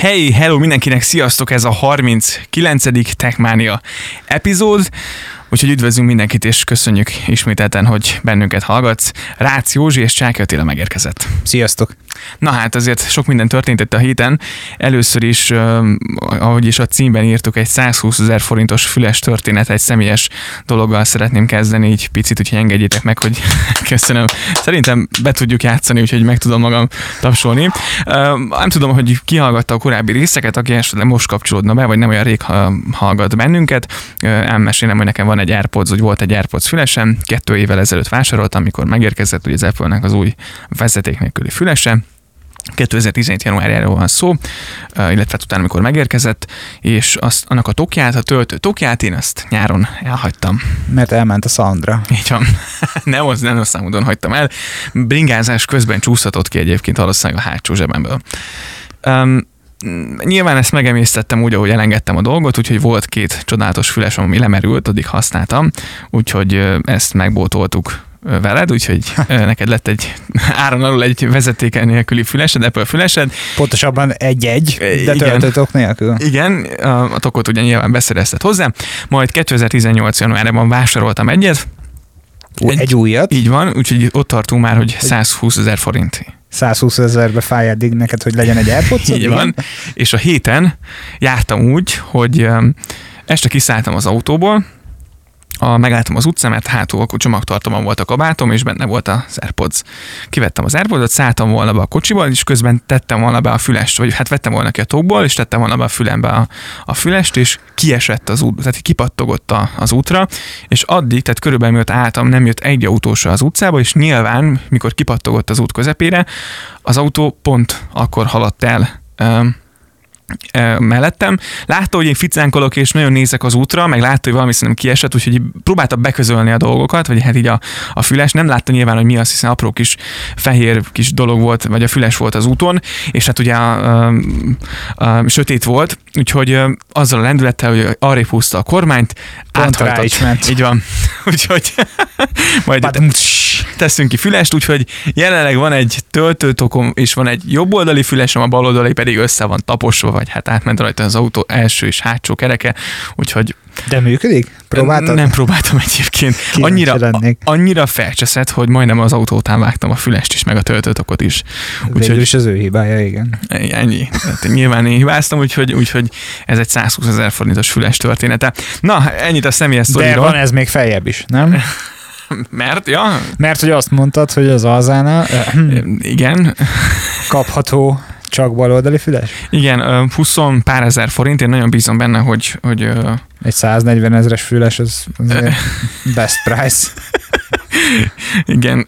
Hey, hello mindenkinek, sziasztok! Ez a 39. Techmania epizód. Úgyhogy üdvözlünk mindenkit, és köszönjük ismételten, hogy bennünket hallgatsz. Rácz Józsi és Csáki Attila megérkezett. Sziasztok! Na hát azért sok minden történt itt a héten. Először is, ahogy is a címben írtuk, egy 120 ezer forintos füles történet, egy személyes dologgal szeretném kezdeni, így picit, úgyhogy engedjétek meg, hogy köszönöm. Szerintem be tudjuk játszani, úgyhogy meg tudom magam tapsolni. Nem tudom, hogy kihallgatta a korábbi részeket, aki esetleg most kapcsolódna be, vagy nem olyan rég hallgat bennünket. Elmesélem, hogy nekem van egy AirPods, hogy volt egy AirPods fülesem, kettő évvel ezelőtt vásároltam, amikor megérkezett ugye az Apple-nek az új vezeték nélküli fülese, 2017. januárjáról van szó, illetve hát utána, amikor megérkezett, és azt, annak a tokját, a töltő tokját én azt nyáron elhagytam. Mert elment a Sandra. Így van. nem, az, nem a számodon hagytam el. Bringázás közben csúszhatott ki egyébként valószínűleg a hátsó zsebemből. Um, Nyilván ezt megemésztettem úgy, ahogy elengedtem a dolgot, úgyhogy volt két csodálatos füles, ami lemerült, addig használtam, úgyhogy ezt megbótoltuk veled, úgyhogy neked lett egy áron alul egy vezetéken nélküli fülesed, Apple fülesed. Pontosabban egy-egy, de töltőtok nélkül. Igen, a tokot ugye nyilván beszerezted hozzá, majd 2018. januárban vásároltam egyet. Egy, egy újat. Így van, úgyhogy ott tartunk már, hogy 120 ezer forint. 120 ezerbe fáj eddig neked, hogy legyen egy airpods Így van. És a héten jártam úgy, hogy este kiszálltam az autóból, a, megálltam az utcán, mert hátul a csomagtartomon volt a kabátom, és benne volt az AirPods. Kivettem az AirPods-ot, szálltam volna be a kocsiba, és közben tettem volna be a fülest, vagy hát vettem volna ki a tókból, és tettem volna be a fülembe a, a fülest, és kiesett az út, tehát kipattogott a, az útra, és addig, tehát körülbelül miatt álltam, nem jött egy autós az utcába, és nyilván, mikor kipattogott az út közepére, az autó pont akkor haladt el mellettem. Látta, hogy én ficánkolok, és nagyon nézek az útra, meg látta, hogy valami szerintem kiesett, úgyhogy próbálta beközölni a dolgokat, vagy hát így a, a füles. Nem látta nyilván, hogy mi az, hiszen apró kis fehér kis dolog volt, vagy a füles volt az úton, és hát ugye a, a, a, sötét volt, úgyhogy azzal a lendülettel, hogy arrébb húzta a kormányt, áthajtott. Így van. úgyhogy majd teszünk ki fülest, úgyhogy jelenleg van egy töltőtokom, és van egy jobb oldali fülesem, a bal oldali pedig össze van taposva, vagy hát átment rajta az autó első és hátsó kereke, úgyhogy de működik? Próbáltad? Nem próbáltam egyébként. Annyira, annyira felcseszett, hogy majdnem az autó után vágtam a fülest is, meg a töltőtokot is. Úgyhogy is az ő hibája, igen. Ennyi. Hát nyilván én hibáztam, úgyhogy, úgyhogy ez egy 120 ezer forintos füles története. Na, ennyit a személyes sztoriról. De van ez még feljebb is, nem? Mert, ja. Mert, hogy azt mondtad, hogy az Alzánál igen. kapható csak baloldali füles? Igen, 20 pár ezer forint, én nagyon bízom benne, hogy... hogy Egy 140 ezeres füles, az, best price. Igen,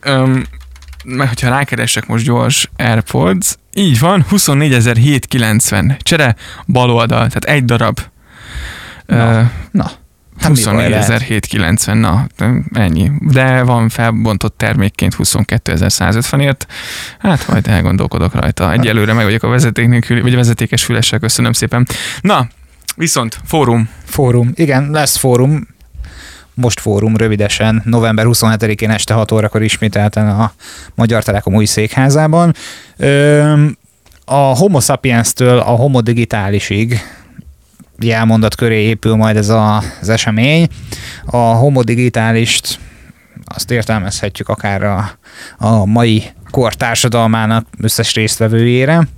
mert hogyha rákeresek most gyors AirPods, így van, 24.790 csere bal oldal, tehát egy darab. Na, uh, na. 24.790, hát na, ennyi. De van felbontott termékként 22.150-ért. Hát majd elgondolkodok rajta. Egyelőre meg vagyok a vezeték nélkül, vagy vezetékes fülessel, köszönöm szépen. Na, viszont fórum. Fórum, igen, lesz fórum. Most fórum rövidesen, november 27-én este 6 órakor ismételten a Magyar Telekom új székházában. a Homo sapiens-től a Homo digitálisig jelmondat köré épül majd ez a, az esemény. A homo digitálist azt értelmezhetjük akár a, a mai kor társadalmának összes résztvevőjére.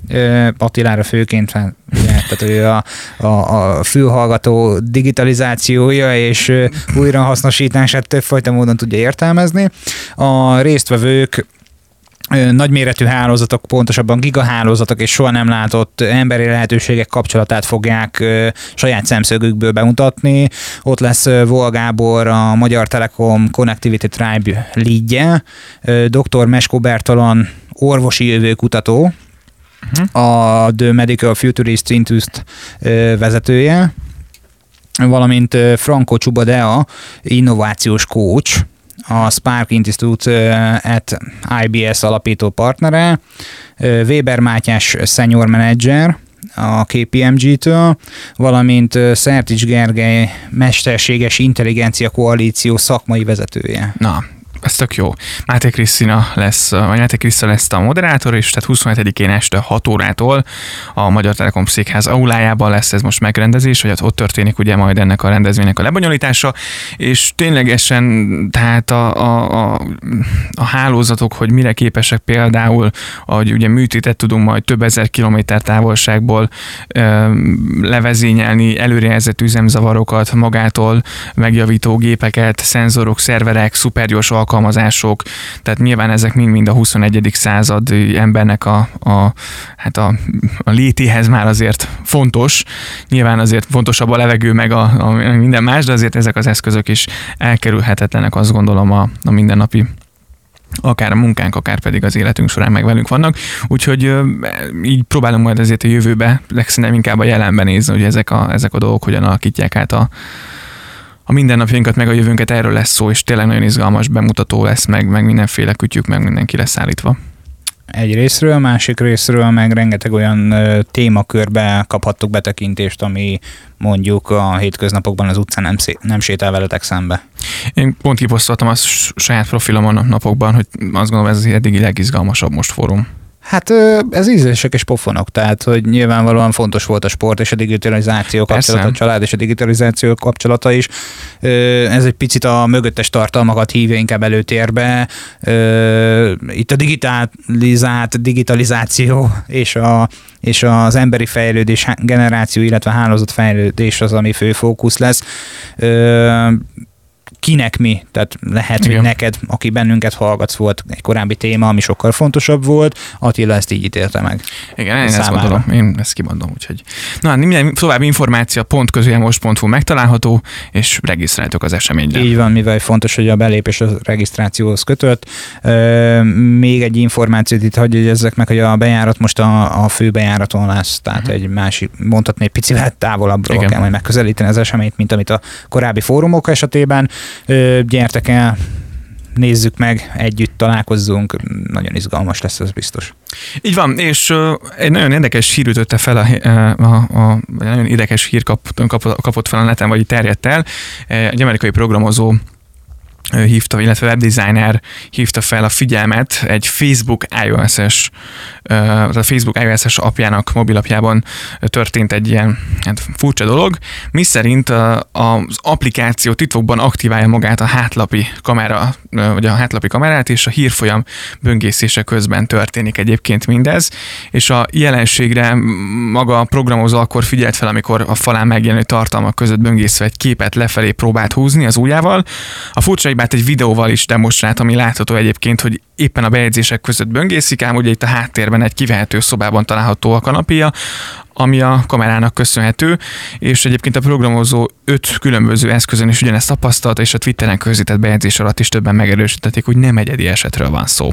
Attilára főként, tehát ő a, a, a fülhallgató digitalizációja és újrahasznosítását többfajta módon tudja értelmezni. A résztvevők nagyméretű hálózatok, pontosabban gigahálózatok és soha nem látott emberi lehetőségek kapcsolatát fogják saját szemszögükből bemutatni. Ott lesz Volgábor, a Magyar Telekom Connectivity Tribe leadje, dr. Mesko Bertalan orvosi jövőkutató, uh-huh. a The Medical Futurist Institute vezetője, valamint Franco Csubadea, innovációs coach, a Spark Institute at IBS alapító partnere, Weber Mátyás senior manager, a KPMG-től, valamint Szertics Gergely Mesterséges Intelligencia Koalíció szakmai vezetője. Na, ez tök jó. Máté Krisztina lesz, vagy Máté Krisztina lesz a moderátor, és tehát 27-én este 6 órától a Magyar Telekom székház aulájában lesz ez most megrendezés, vagy ott történik ugye majd ennek a rendezvénynek a lebonyolítása, és ténylegesen tehát a, a, a, a hálózatok, hogy mire képesek például, hogy ugye műtétet tudunk majd több ezer kilométer távolságból ö, levezényelni, előrejelzett üzemzavarokat, magától megjavító gépeket, szenzorok, szerverek, szupergyors alkalmazások, tehát nyilván ezek mind-mind a 21. század embernek a, a, hát a, a létéhez már azért fontos. Nyilván azért fontosabb a levegő meg a, a minden más, de azért ezek az eszközök is elkerülhetetlenek, azt gondolom a, a mindennapi akár a munkánk, akár pedig az életünk során meg velünk vannak. Úgyhogy így próbálom majd ezért a jövőbe, legszínűleg inkább a jelenben nézni, hogy ezek a, ezek a dolgok hogyan alakítják át a, a mindennapjainkat, meg a jövőnket erről lesz szó, és tényleg nagyon izgalmas bemutató lesz, meg, meg mindenféle kütyük, meg mindenki lesz állítva egy részről, másik részről meg rengeteg olyan témakörbe kaphattuk betekintést, ami mondjuk a hétköznapokban az utcán nem, szé- nem sétál veletek szembe. Én pont kiposztoltam a saját profilomon napokban, hogy azt gondolom ez az eddigi legizgalmasabb most fórum. Hát ez ízlések és pofonok, tehát hogy nyilvánvalóan fontos volt a sport és a digitalizáció kapcsolata, a család és a digitalizáció kapcsolata is. Ez egy picit a mögöttes tartalmakat hívja inkább előtérbe. Itt a digitalizált digitalizáció és, a, és az emberi fejlődés, generáció, illetve hálózatfejlődés az, ami fő fókusz lesz kinek mi, tehát lehet, Igen. hogy neked, aki bennünket hallgatsz, volt egy korábbi téma, ami sokkal fontosabb volt, Attila ezt így ítélte meg. Igen, én ezt gondolom, én ezt kimondom, úgyhogy. Na, hát minden további információ pont megtalálható, és regisztráltok az eseményre. Így van, mivel fontos, hogy a belépés a regisztrációhoz kötött. Még egy információt itt hagyj ezek meg, hogy a bejárat most a, a fő bejáraton lesz, tehát uh-huh. egy másik, mondhatni egy picivel távolabbról Igen. kell majd megközelíteni az eseményt, mint amit a korábbi fórumok esetében gyertek el, nézzük meg, együtt találkozzunk, nagyon izgalmas lesz, ez biztos. Így van, és egy nagyon érdekes hír ütötte fel, a, a, a, nagyon érdekes hír kap, kapott fel a neten, vagy terjedt el. Egy amerikai programozó hívta, illetve webdesigner hívta fel a figyelmet egy Facebook iOS-es, a Facebook iOS-es apjának mobilapjában történt egy ilyen hát furcsa dolog, mi szerint az applikáció titokban aktiválja magát a hátlapi kamera, vagy a hátlapi kamerát, és a hírfolyam böngészése közben történik egyébként mindez, és a jelenségre maga a programozó akkor figyelt fel, amikor a falán megjelenő tartalmak között böngészve egy képet lefelé próbált húzni az ujjával. A furcsa hibát egy videóval is demonstrált, ami látható egyébként, hogy éppen a bejegyzések között böngészik, ám ugye itt a háttérben egy kivehető szobában található a kanapia, ami a kamerának köszönhető, és egyébként a programozó öt különböző eszközön is ugyanezt tapasztalta, és a Twitteren közített bejegyzés alatt is többen megerősítették, hogy nem egyedi esetről van szó.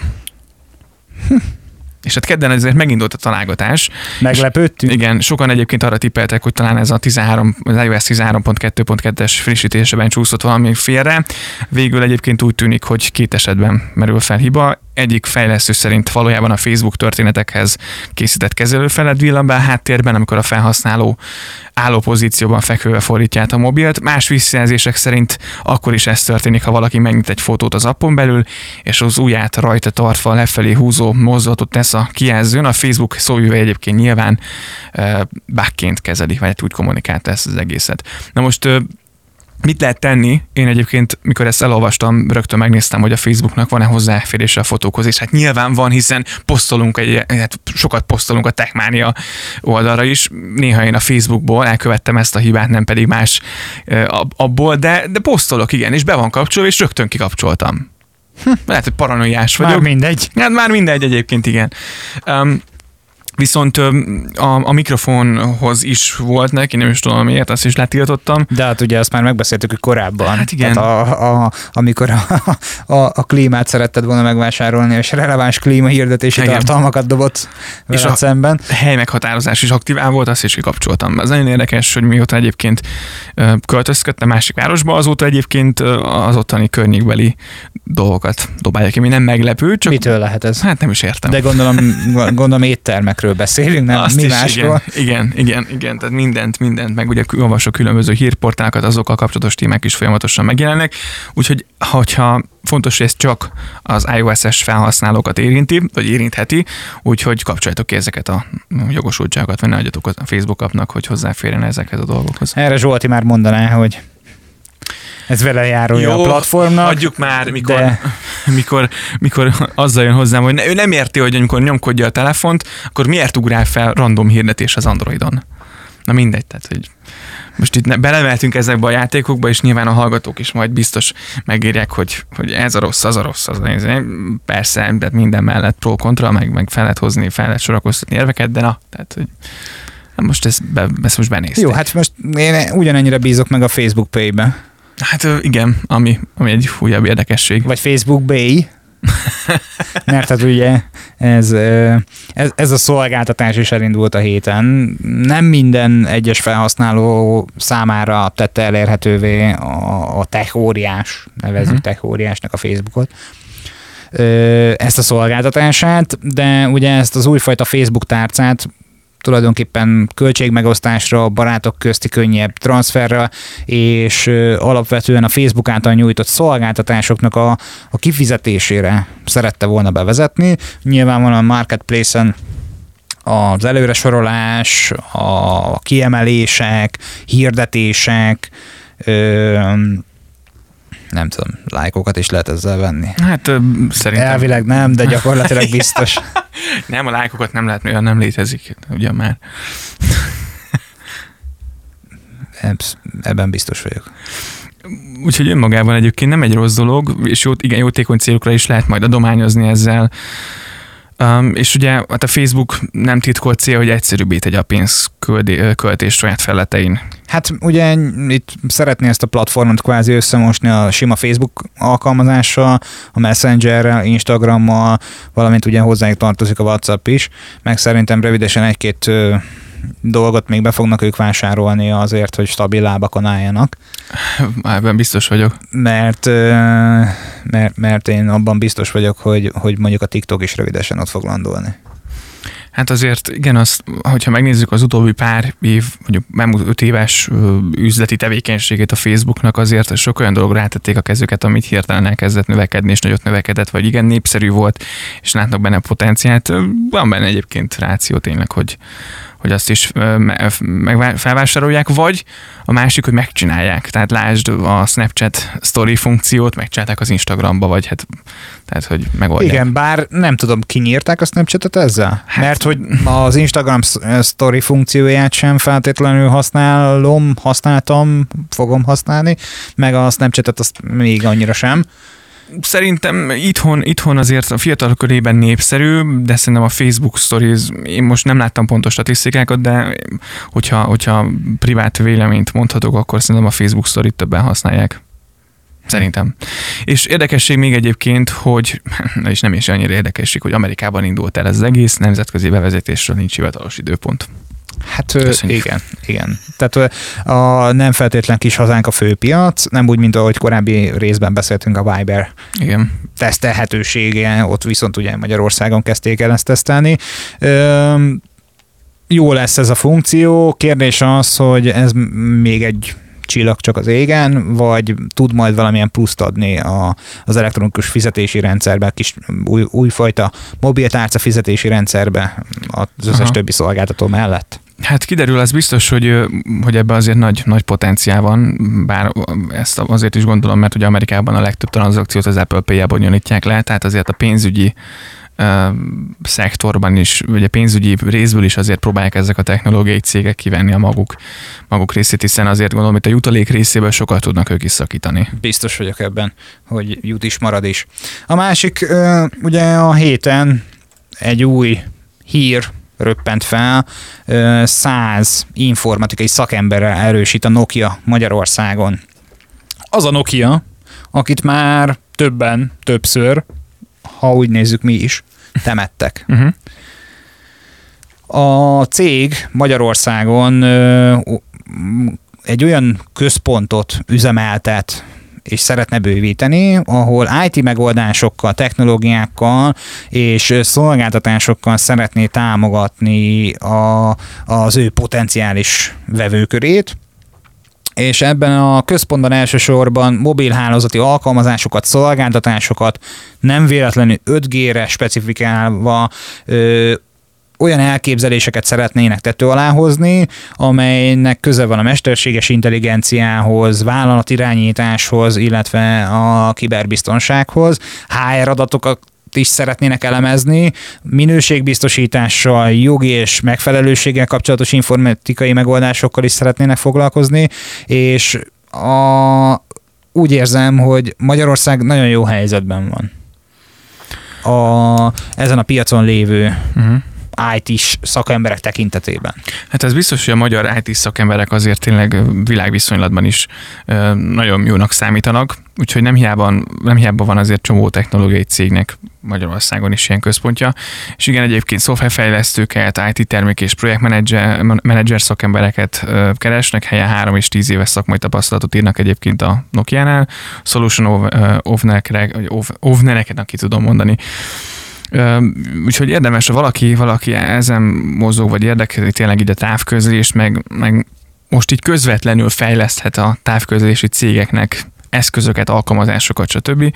Hm. És hát kedden ezért megindult a találgatás. Meglepődtünk? igen, sokan egyébként arra tippeltek, hogy talán ez a 13, az iOS 13.2.2-es frissítéseben csúszott valami félre. Végül egyébként úgy tűnik, hogy két esetben merül fel hiba egyik fejlesztő szerint valójában a Facebook történetekhez készített kezelőfeled villan be a háttérben, amikor a felhasználó álló pozícióban fekvőbe fordítja a mobilt. Más visszajelzések szerint akkor is ez történik, ha valaki megnyit egy fotót az appon belül, és az ujját rajta tartva lefelé húzó mozdulatot tesz a kijelzőn. A Facebook szóvivő egyébként nyilván uh, bugként kezeli, vagy hát úgy kommunikálta ezt az egészet. Na most Mit lehet tenni? Én egyébként, mikor ezt elolvastam, rögtön megnéztem, hogy a Facebooknak van-e hozzáférése a fotókhoz, és hát nyilván van, hiszen posztolunk, egy, hát sokat posztolunk a Techmania oldalra is. Néha én a Facebookból elkövettem ezt a hibát, nem pedig más abból, de, de posztolok, igen, és be van kapcsolva, és rögtön kikapcsoltam. Hm. Lehet, hogy paranoiás vagyok. Már mindegy. Hát már mindegy egyébként, igen. Um, Viszont a, a mikrofonhoz is volt neki, nem is tudom miért, azt is letiltottam. De hát ugye azt már megbeszéltük, hogy korábban. Hát igen. Tehát a, a, amikor a, a, a klímát szeretted volna megvásárolni, és releváns klímahirdetési igen. tartalmakat dobott és a szemben. hely meghatározás is aktivál volt, azt is kikapcsoltam. Ez nagyon érdekes, hogy mióta egyébként költözködtem másik városba, azóta egyébként az ottani környékbeli dolgokat dobálja ki, ami nem meglepő. Csak Mitől lehet ez? Hát nem is értem. De gondolom, gondolom éttermekről erről beszélünk, nem Azt mi másról. Igen, igen, igen, igen, tehát mindent, mindent, meg ugye olvasok különböző hírportálokat, azokkal kapcsolatos témák is folyamatosan megjelennek, úgyhogy hogyha fontos, hogy ez csak az iOS-es felhasználókat érinti, vagy érintheti, úgyhogy kapcsoljátok ki ezeket a jogosultságokat, vagy ne adjatok a Facebook appnak, hogy hozzáférjen ezekhez a dolgokhoz. Erre Zsolti már mondaná, hogy ez vele járója Jó, a platformnak. Hagyjuk már, mikor, de- mikor, mikor azzal jön hozzám, hogy ne, ő nem érti, hogy amikor nyomkodja a telefont, akkor miért ugrál fel random hirdetés az Androidon. Na mindegy, tehát hogy most itt belemeltünk ezekbe a játékokba, és nyilván a hallgatók is majd biztos megírják, hogy, hogy ez a rossz, az a rossz, az a. Persze, de minden mellett pro-kontra, meg, meg fel lehet hozni, fel lehet sorakoztatni érveket, de na, tehát hogy most ezt, be, ezt most benézték. Jó, hát most én ugyanennyire bízok meg a Facebook Pay-be. Hát igen, ami, ami egy újabb érdekesség. Vagy Facebook Pay. Mert hát ugye ez, ez, ez a szolgáltatás is elindult a héten. Nem minden egyes felhasználó számára tette elérhetővé a, a tech óriás, nevezzük Mhm. tech óriásnak a Facebookot ezt a szolgáltatását, de ugye ezt az újfajta Facebook tárcát tulajdonképpen költségmegosztásra, barátok közti könnyebb transferre, és alapvetően a Facebook által nyújtott szolgáltatásoknak a, a kifizetésére szerette volna bevezetni. Nyilvánvalóan a marketplace-en az előresorolás, a kiemelések, hirdetések, nem tudom, lájkokat is lehet ezzel venni. Hát szerintem Elvileg nem, de gyakorlatilag biztos. nem, a lájkokat nem lehet, olyan nem létezik, ugye már. Ebben biztos vagyok. Úgyhogy önmagában egyébként nem egy rossz dolog, és jó, igen, jótékony célokra is lehet majd adományozni ezzel. Um, és ugye hát a Facebook nem titkolt cél, hogy egyszerűbbé tegye a pénzköltés saját felletein. Hát ugye itt szeretné ezt a platformot kvázi összemosni a sima Facebook alkalmazással, a Messengerrel, Instagrammal, valamint ugye hozzájuk tartozik a WhatsApp is, meg szerintem rövidesen egy-két dolgot még be fognak ők vásárolni azért, hogy stabil lábakon álljanak, Ebben biztos vagyok. mert, mert, mert én abban biztos vagyok, hogy, hogy mondjuk a TikTok is rövidesen ott fog landolni. Hát azért igen, azt, hogyha megnézzük az utóbbi pár év, mondjuk elmúlt öt éves üzleti tevékenységét a Facebooknak, azért sok olyan dologra rátették a kezüket, amit hirtelen elkezdett növekedni, és nagyot növekedett, vagy igen, népszerű volt, és látnak benne potenciált. Van benne egyébként ráció tényleg, hogy, hogy azt is meg felvásárolják, vagy a másik, hogy megcsinálják. Tehát lásd a Snapchat story funkciót, megcsinálták az Instagramba, vagy hát, tehát, hogy megoldják. Igen, bár nem tudom, kinyírták a Snapchatet ezzel? Hát- Mert hogy az Instagram story funkcióját sem feltétlenül használom, használtam, fogom használni, meg a Snapchatet azt még annyira sem. Szerintem itthon, itthon azért a fiatal körében népszerű, de szerintem a Facebook Stories, én most nem láttam pontos statisztikákat, de hogyha, hogyha privát véleményt mondhatok, akkor szerintem a Facebook Story-t többen használják. Szerintem. És érdekesség még egyébként, hogy, és nem is annyira érdekesség, hogy Amerikában indult el ez az egész, nemzetközi bevezetésről nincs hivatalos időpont. Hát Köszönjük. igen, igen. Tehát a nem feltétlen kis hazánk a főpiac, nem úgy, mint ahogy korábbi részben beszéltünk a Viber Igen. tesztelhetősége, ott viszont ugye Magyarországon kezdték el ezt tesztelni. Üm, jó lesz ez a funkció, kérdés az, hogy ez még egy csillag csak az égen, vagy tud majd valamilyen pluszt adni a, az elektronikus fizetési rendszerbe, kis új, újfajta mobiltárca fizetési rendszerbe az összes Aha. többi szolgáltató mellett. Hát kiderül, az biztos, hogy, hogy ebben azért nagy, nagy potenciál van, bár ezt azért is gondolom, mert ugye Amerikában a legtöbb tranzakciót az Apple Pay-jel bonyolítják le, tehát azért a pénzügyi ö, szektorban is, ugye pénzügyi részből is azért próbálják ezek a technológiai cégek kivenni a maguk, maguk részét, hiszen azért gondolom, hogy a jutalék részéből sokat tudnak ők is szakítani. Biztos vagyok ebben, hogy jut is, marad is. A másik, ugye a héten egy új hír röppent fel, ö, száz informatikai szakemberrel erősít a Nokia Magyarországon. Az a Nokia, akit már többen, többször, ha úgy nézzük mi is, temettek. Uh-huh. A cég Magyarországon egy olyan központot üzemeltet, és szeretne bővíteni, ahol IT megoldásokkal, technológiákkal és szolgáltatásokkal szeretné támogatni a, az ő potenciális vevőkörét, és ebben a központban elsősorban mobilhálózati alkalmazásokat, szolgáltatásokat nem véletlenül 5G-re specifikálva ö, olyan elképzeléseket szeretnének tető alá hozni, amelynek köze van a mesterséges intelligenciához, vállalatirányításhoz, illetve a kiberbiztonsághoz, HR adatokat is szeretnének elemezni, minőségbiztosítással, jogi és megfelelőséggel kapcsolatos informatikai megoldásokkal is szeretnének foglalkozni, és a, úgy érzem, hogy Magyarország nagyon jó helyzetben van. A, ezen a piacon lévő uh-huh. IT-s szakemberek tekintetében. Hát ez biztos, hogy a magyar IT szakemberek azért tényleg világviszonylatban is nagyon jónak számítanak, úgyhogy nem hiába, nem hiába van azért csomó technológiai cégnek Magyarországon is ilyen központja. És igen, egyébként szoftverfejlesztőket, IT termék és projektmenedzser szakembereket keresnek, helyen három és tíz éves szakmai tapasztalatot írnak egyébként a Nokia-nál. Solution ownereket, aki tudom mondani, Úgyhogy érdemes, ha valaki, valaki ezen mozog, vagy érdekli tényleg így a távközlést, meg, meg most így közvetlenül fejleszthet a távközlési cégeknek eszközöket, alkalmazásokat, stb.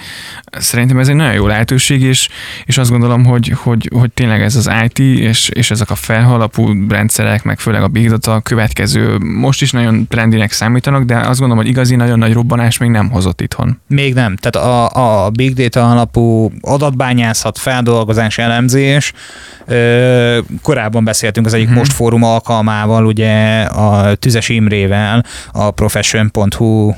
Szerintem ez egy nagyon jó lehetőség, és, és azt gondolom, hogy, hogy, hogy tényleg ez az IT, és, és ezek a felhalapú rendszerek, meg főleg a Big Data következő, most is nagyon trendinek számítanak, de azt gondolom, hogy igazi nagyon nagy robbanás még nem hozott itthon. Még nem. Tehát a, a Big Data alapú adatbányászat, feldolgozás, elemzés, korábban beszéltünk az egyik hmm. Most Fórum alkalmával, ugye a Tüzes Imrével, a profession.hu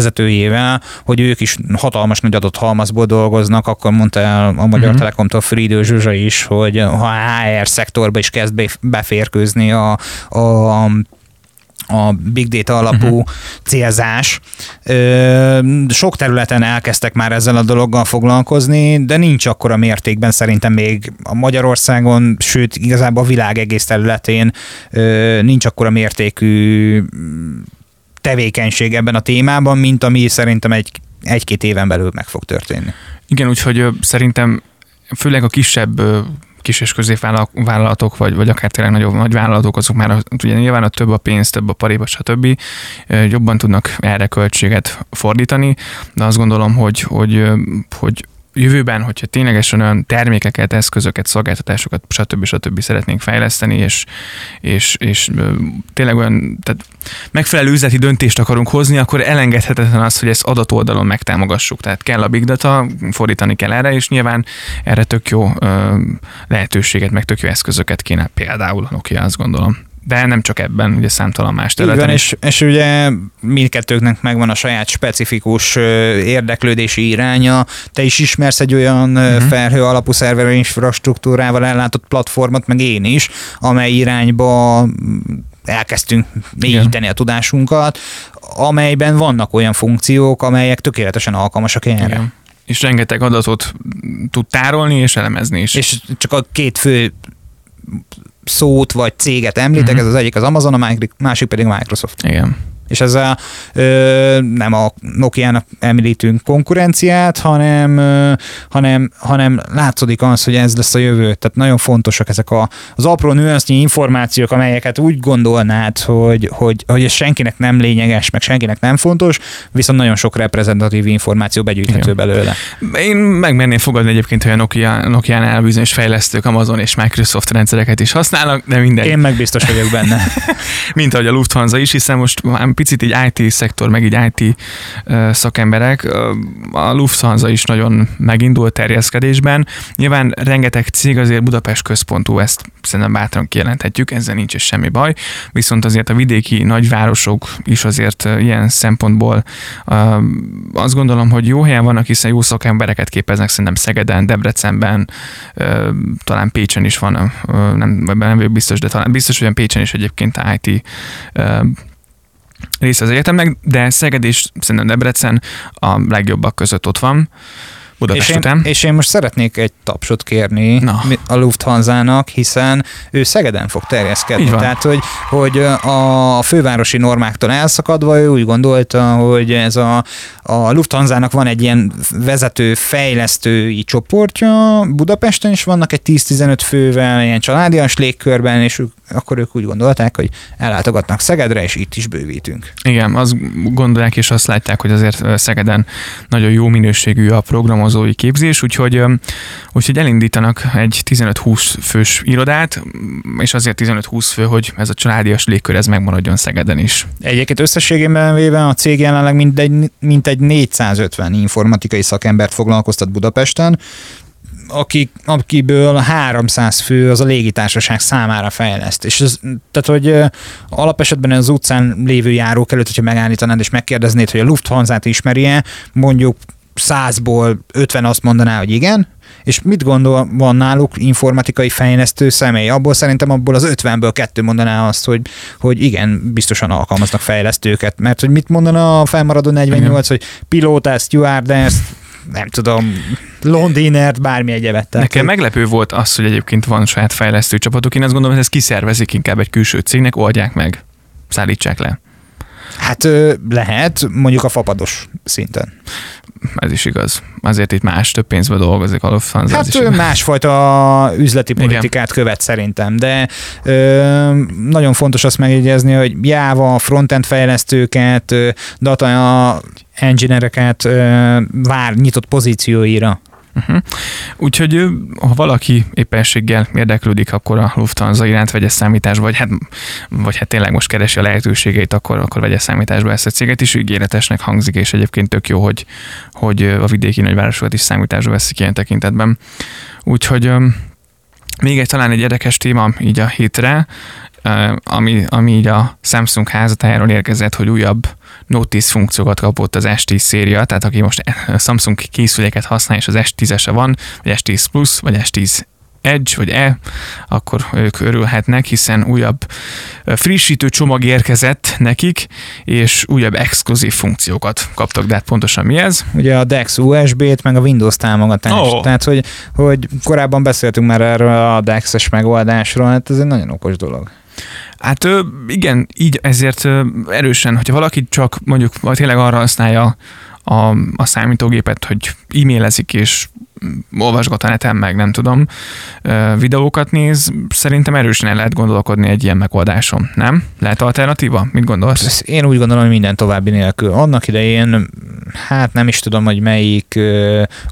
vezetőjével, hogy ők is hatalmas nagy adathalmazból dolgoznak, akkor mondta el a Magyar uh-huh. Telekomtól Fridő Zsuzsa is, hogy ha a HR szektorba is kezd beférkőzni a, a a big data alapú uh-huh. célzás. Sok területen elkezdtek már ezzel a dologgal foglalkozni, de nincs akkora mértékben szerintem még a Magyarországon, sőt igazából a világ egész területén nincs akkora mértékű tevékenység ebben a témában, mint ami szerintem egy, egy-két éven belül meg fog történni. Igen, úgyhogy szerintem főleg a kisebb kis és középvállalatok, vagy, vagy akár tényleg nagyobb nagy vállalatok, azok már ugye nyilván a több a pénz, több a paréba, stb. jobban tudnak erre költséget fordítani, de azt gondolom, hogy, hogy, hogy jövőben, hogyha ténylegesen olyan termékeket, eszközöket, szolgáltatásokat, stb. stb. szeretnénk fejleszteni, és, és, és tényleg olyan tehát megfelelő üzleti döntést akarunk hozni, akkor elengedhetetlen az, hogy ezt adatoldalon megtámogassuk. Tehát kell a big data, fordítani kell erre, és nyilván erre tök jó lehetőséget, meg tök jó eszközöket kéne például a Nokia, azt gondolom de nem csak ebben, ugye számtalan más területen és, és ugye mindkettőknek megvan a saját specifikus érdeklődési iránya. Te is ismersz egy olyan uh-huh. felhő alapú szerver infrastruktúrával ellátott platformot, meg én is, amely irányba elkezdtünk mélyíteni a tudásunkat, amelyben vannak olyan funkciók, amelyek tökéletesen alkalmasak erre. Igen. És rengeteg adatot tud tárolni és elemezni is. És csak a két fő szót vagy céget említek, uh-huh. ez az egyik az Amazon, a másik pedig a Microsoft. Igen. És ezzel ö, nem a Nokia-nak említünk konkurenciát, hanem, ö, hanem, hanem látszódik az, hogy ez lesz a jövő. Tehát nagyon fontosak ezek a, az apró nüansznyi információk, amelyeket úgy gondolnád, hogy, hogy, hogy ez senkinek nem lényeges, meg senkinek nem fontos, viszont nagyon sok reprezentatív információ begyűjthető Igen. belőle. Én megmerném fogadni egyébként, hogy a Nokia, Nokia-nál bizonyos fejlesztők Amazon és Microsoft rendszereket is használnak, de minden. Én meg biztos vagyok benne. Mint ahogy a Lufthansa is, hiszen most picit így IT szektor, meg így IT szakemberek, a Lufthansa is nagyon megindult terjeszkedésben. Nyilván rengeteg cég azért Budapest központú, ezt szerintem bátran kijelenthetjük, ezzel nincs is semmi baj, viszont azért a vidéki nagyvárosok is azért ilyen szempontból azt gondolom, hogy jó helyen vannak, hiszen jó szakembereket képeznek szerintem Szegeden, Debrecenben, talán Pécsen is van, nem, nem vagyok biztos, de talán biztos, hogy Pécsen is egyébként IT része az egyetemnek, de Szeged és szerintem Debrecen a legjobbak között ott van. Budapest és én, után. És én most szeretnék egy tapsot kérni Na. a Lufthansa-nak, hiszen ő Szegeden fog terjeszkedni. Tehát, hogy, hogy a fővárosi normáktól elszakadva ő úgy gondolta, hogy ez a, a Lufthansa-nak van egy ilyen vezető, fejlesztői csoportja Budapesten, is vannak egy 10-15 fővel, ilyen családias légkörben, és ők, akkor ők úgy gondolták, hogy ellátogatnak Szegedre, és itt is bővítünk. Igen, azt gondolják és azt látják, hogy azért Szegeden nagyon jó minőségű a programozói képzés, úgyhogy, úgyhogy elindítanak egy 15-20 fős irodát, és azért 15-20 fő, hogy ez a családias légkör ez megmaradjon Szegeden is. Egyébként összességében véve a cég jelenleg mintegy, mintegy 450 informatikai szakembert foglalkoztat Budapesten, akik, akiből 300 fő az a légitársaság számára fejleszt. És ez, tehát, hogy alapesetben az utcán lévő járók előtt, hogyha megállítanád és megkérdeznéd, hogy a Lufthansa-t ismeri-e, mondjuk 100-ból 50 azt mondaná, hogy igen, és mit gondol van náluk informatikai fejlesztő személy? Abból szerintem abból az 50-ből kettő mondaná azt, hogy, hogy igen, biztosan alkalmaznak fejlesztőket. Mert hogy mit mondana a felmaradó 48, hogy pilótás, stewardess, nem tudom, londinert, bármi egyebet. Tehát, Nekem hogy- meglepő volt az, hogy egyébként van saját fejlesztő csapatuk. Én azt gondolom, hogy ezt kiszervezik inkább egy külső cégnek, oldják meg, szállítsák le. Hát lehet, mondjuk a fapados szinten. Ez is igaz. Azért itt más, több pénzbe dolgozik a Lufthansa. Hát ő másfajta üzleti Igen. politikát követ szerintem, de ö, nagyon fontos azt megjegyezni, hogy Java, frontend fejlesztőket, data engineereket vár nyitott pozícióira. Uh-huh. Úgyhogy ha valaki éppenséggel érdeklődik, akkor a Lufthansa iránt vegye számításba, vagy hát, vagy hát tényleg most keresi a lehetőségeit, akkor, akkor vegye számításba ezt a céget is. Ígéretesnek hangzik, és egyébként tök jó, hogy, hogy a vidéki nagyvárosokat is számításba veszik ilyen tekintetben. Úgyhogy még egy talán egy érdekes téma így a hétre, ami, ami így a Samsung házatájáról érkezett, hogy újabb Notice funkciókat kapott az S10 széria, tehát aki most Samsung készüléket használ, és az S10-ese van, vagy S10 Plus, vagy S10 Edge, vagy E, akkor ők örülhetnek, hiszen újabb frissítő csomag érkezett nekik, és újabb exkluzív funkciókat kaptak, de hát pontosan mi ez? Ugye a DeX USB-t, meg a Windows támogatást. Ó. Tehát, hogy, hogy korábban beszéltünk már erről a DeX-es megoldásról, hát ez egy nagyon okos dolog. Hát igen, így ezért erősen, hogyha valaki csak mondjuk tényleg arra használja a, a számítógépet, hogy e-mailezik és olvasgat a neten, meg nem tudom, videókat néz, szerintem erősen el lehet gondolkodni egy ilyen megoldáson, nem? Lehet alternatíva? Mit gondolsz? Ezt Én úgy gondolom, hogy minden további nélkül. Annak idején, hát nem is tudom, hogy melyik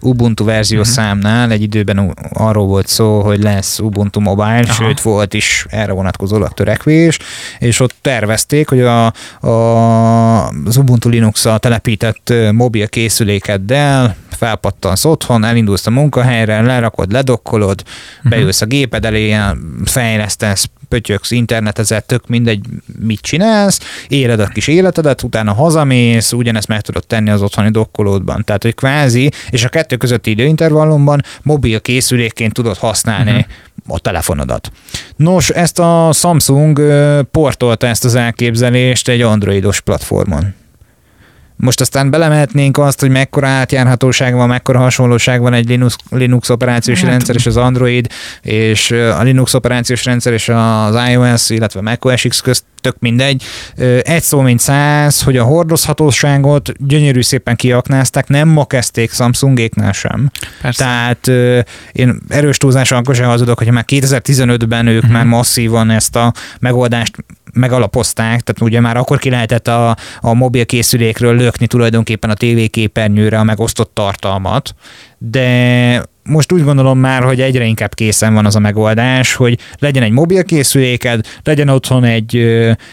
Ubuntu verzió uh-huh. számnál, egy időben arról volt szó, hogy lesz Ubuntu Mobile, Aha. Sőt volt is erre vonatkozólag törekvés, és ott tervezték, hogy a, a, az Ubuntu Linux-al telepített mobil készülékeddel felpattansz otthon, elindulsz a munkahelyre, lerakod, ledokkolod, Mhm. beülsz a géped elé, fejlesztesz, pötyöksz, internetezett, tök mindegy, mit csinálsz, éled a kis életedet, utána hazamész, ugyanezt meg tudod tenni az otthoni dokkolódban. Tehát, hogy kvázi, és a kettő közötti időintervallumban mobil készülékként tudod használni Mhm. a telefonodat. Nos, ezt a Samsung portolta ezt az elképzelést egy androidos platformon. Most aztán belemehetnénk azt, hogy mekkora átjárhatóság van, mekkora hasonlóság van egy Linux, Linux operációs Hát- rendszer és az Android, és a Linux operációs rendszer és az iOS, illetve macOS X közt tök mindegy. Egy szó mint száz, hogy a hordozhatóságot gyönyörű szépen kiaknázták, nem ma kezdték Samsungéknál sem. Persze. Tehát én erős túlzással akkor sem hazudok, hogyha már 2015-ben ők Mhm. már masszívan ezt a megoldást megalapozták, tehát ugye már akkor ki lehetett a, a mobil készülékről lökni tulajdonképpen a tévéképernyőre a megosztott tartalmat, de most úgy gondolom már, hogy egyre inkább készen van az a megoldás, hogy legyen egy mobil készüléked, legyen otthon egy,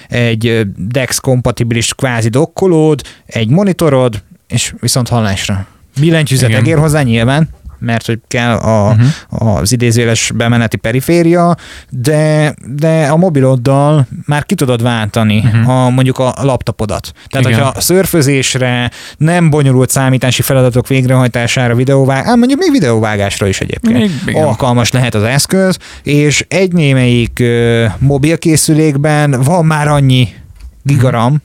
egy DeX kompatibilis kvázi dokkolód, egy monitorod, és viszont hallásra. Billentyűzet egér hozzá nyilván, mert hogy kell a, Uh-huh. az idézőjeles bemeneti periféria, de, de a mobiloddal már ki tudod váltani uh-huh. a, mondjuk a laptopodat. Tehát, Igen. hogyha szörfözésre, nem bonyolult számítási feladatok végrehajtására, videóvág, ám mondjuk még videóvágásra is egyébként igen. alkalmas lehet az eszköz, és egy némelyik ö, mobilkészülékben van már annyi gigaram,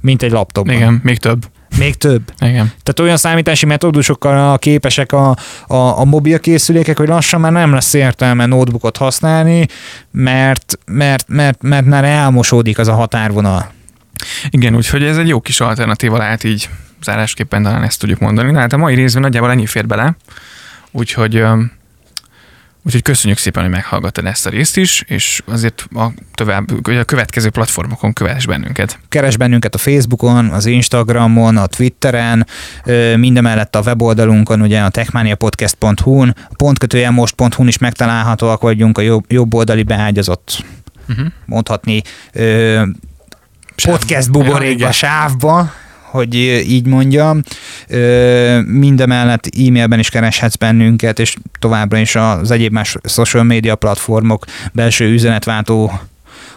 mint egy laptopban. Igen, még több. Még több. Igen. Tehát olyan számítási metódusokkal képesek a, a, a mobil készülékek, hogy lassan már nem lesz értelme notebookot használni, mert, mert, mert, mert már elmosódik az a határvonal. Igen, úgyhogy ez egy jó kis alternatíva lehet így zárásképpen talán ezt tudjuk mondani. Hát a mai részben nagyjából ennyi fér bele, úgyhogy Úgyhogy köszönjük szépen, hogy meghallgattad ezt a részt is, és azért a, tovább, a következő platformokon kövess bennünket. Keres bennünket a Facebookon, az Instagramon, a Twitteren, mindemellett a weboldalunkon, ugye a techmaniapodcast.hu-n, a pontkötője most.hu-n is megtalálhatóak vagyunk, a jobb, jobb oldali beágyazott, uh-huh. mondhatni, podcast buborékba, ja, sávba, hogy így mondjam. Mindemellett e-mailben is kereshetsz bennünket, és továbbra is az egyéb más social media platformok belső üzenetváltó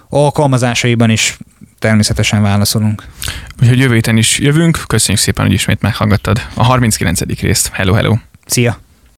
alkalmazásaiban is természetesen válaszolunk. Úgyhogy jövő héten is jövünk. Köszönjük szépen, hogy ismét meghallgattad a 39. részt. Hello, hello! Szia!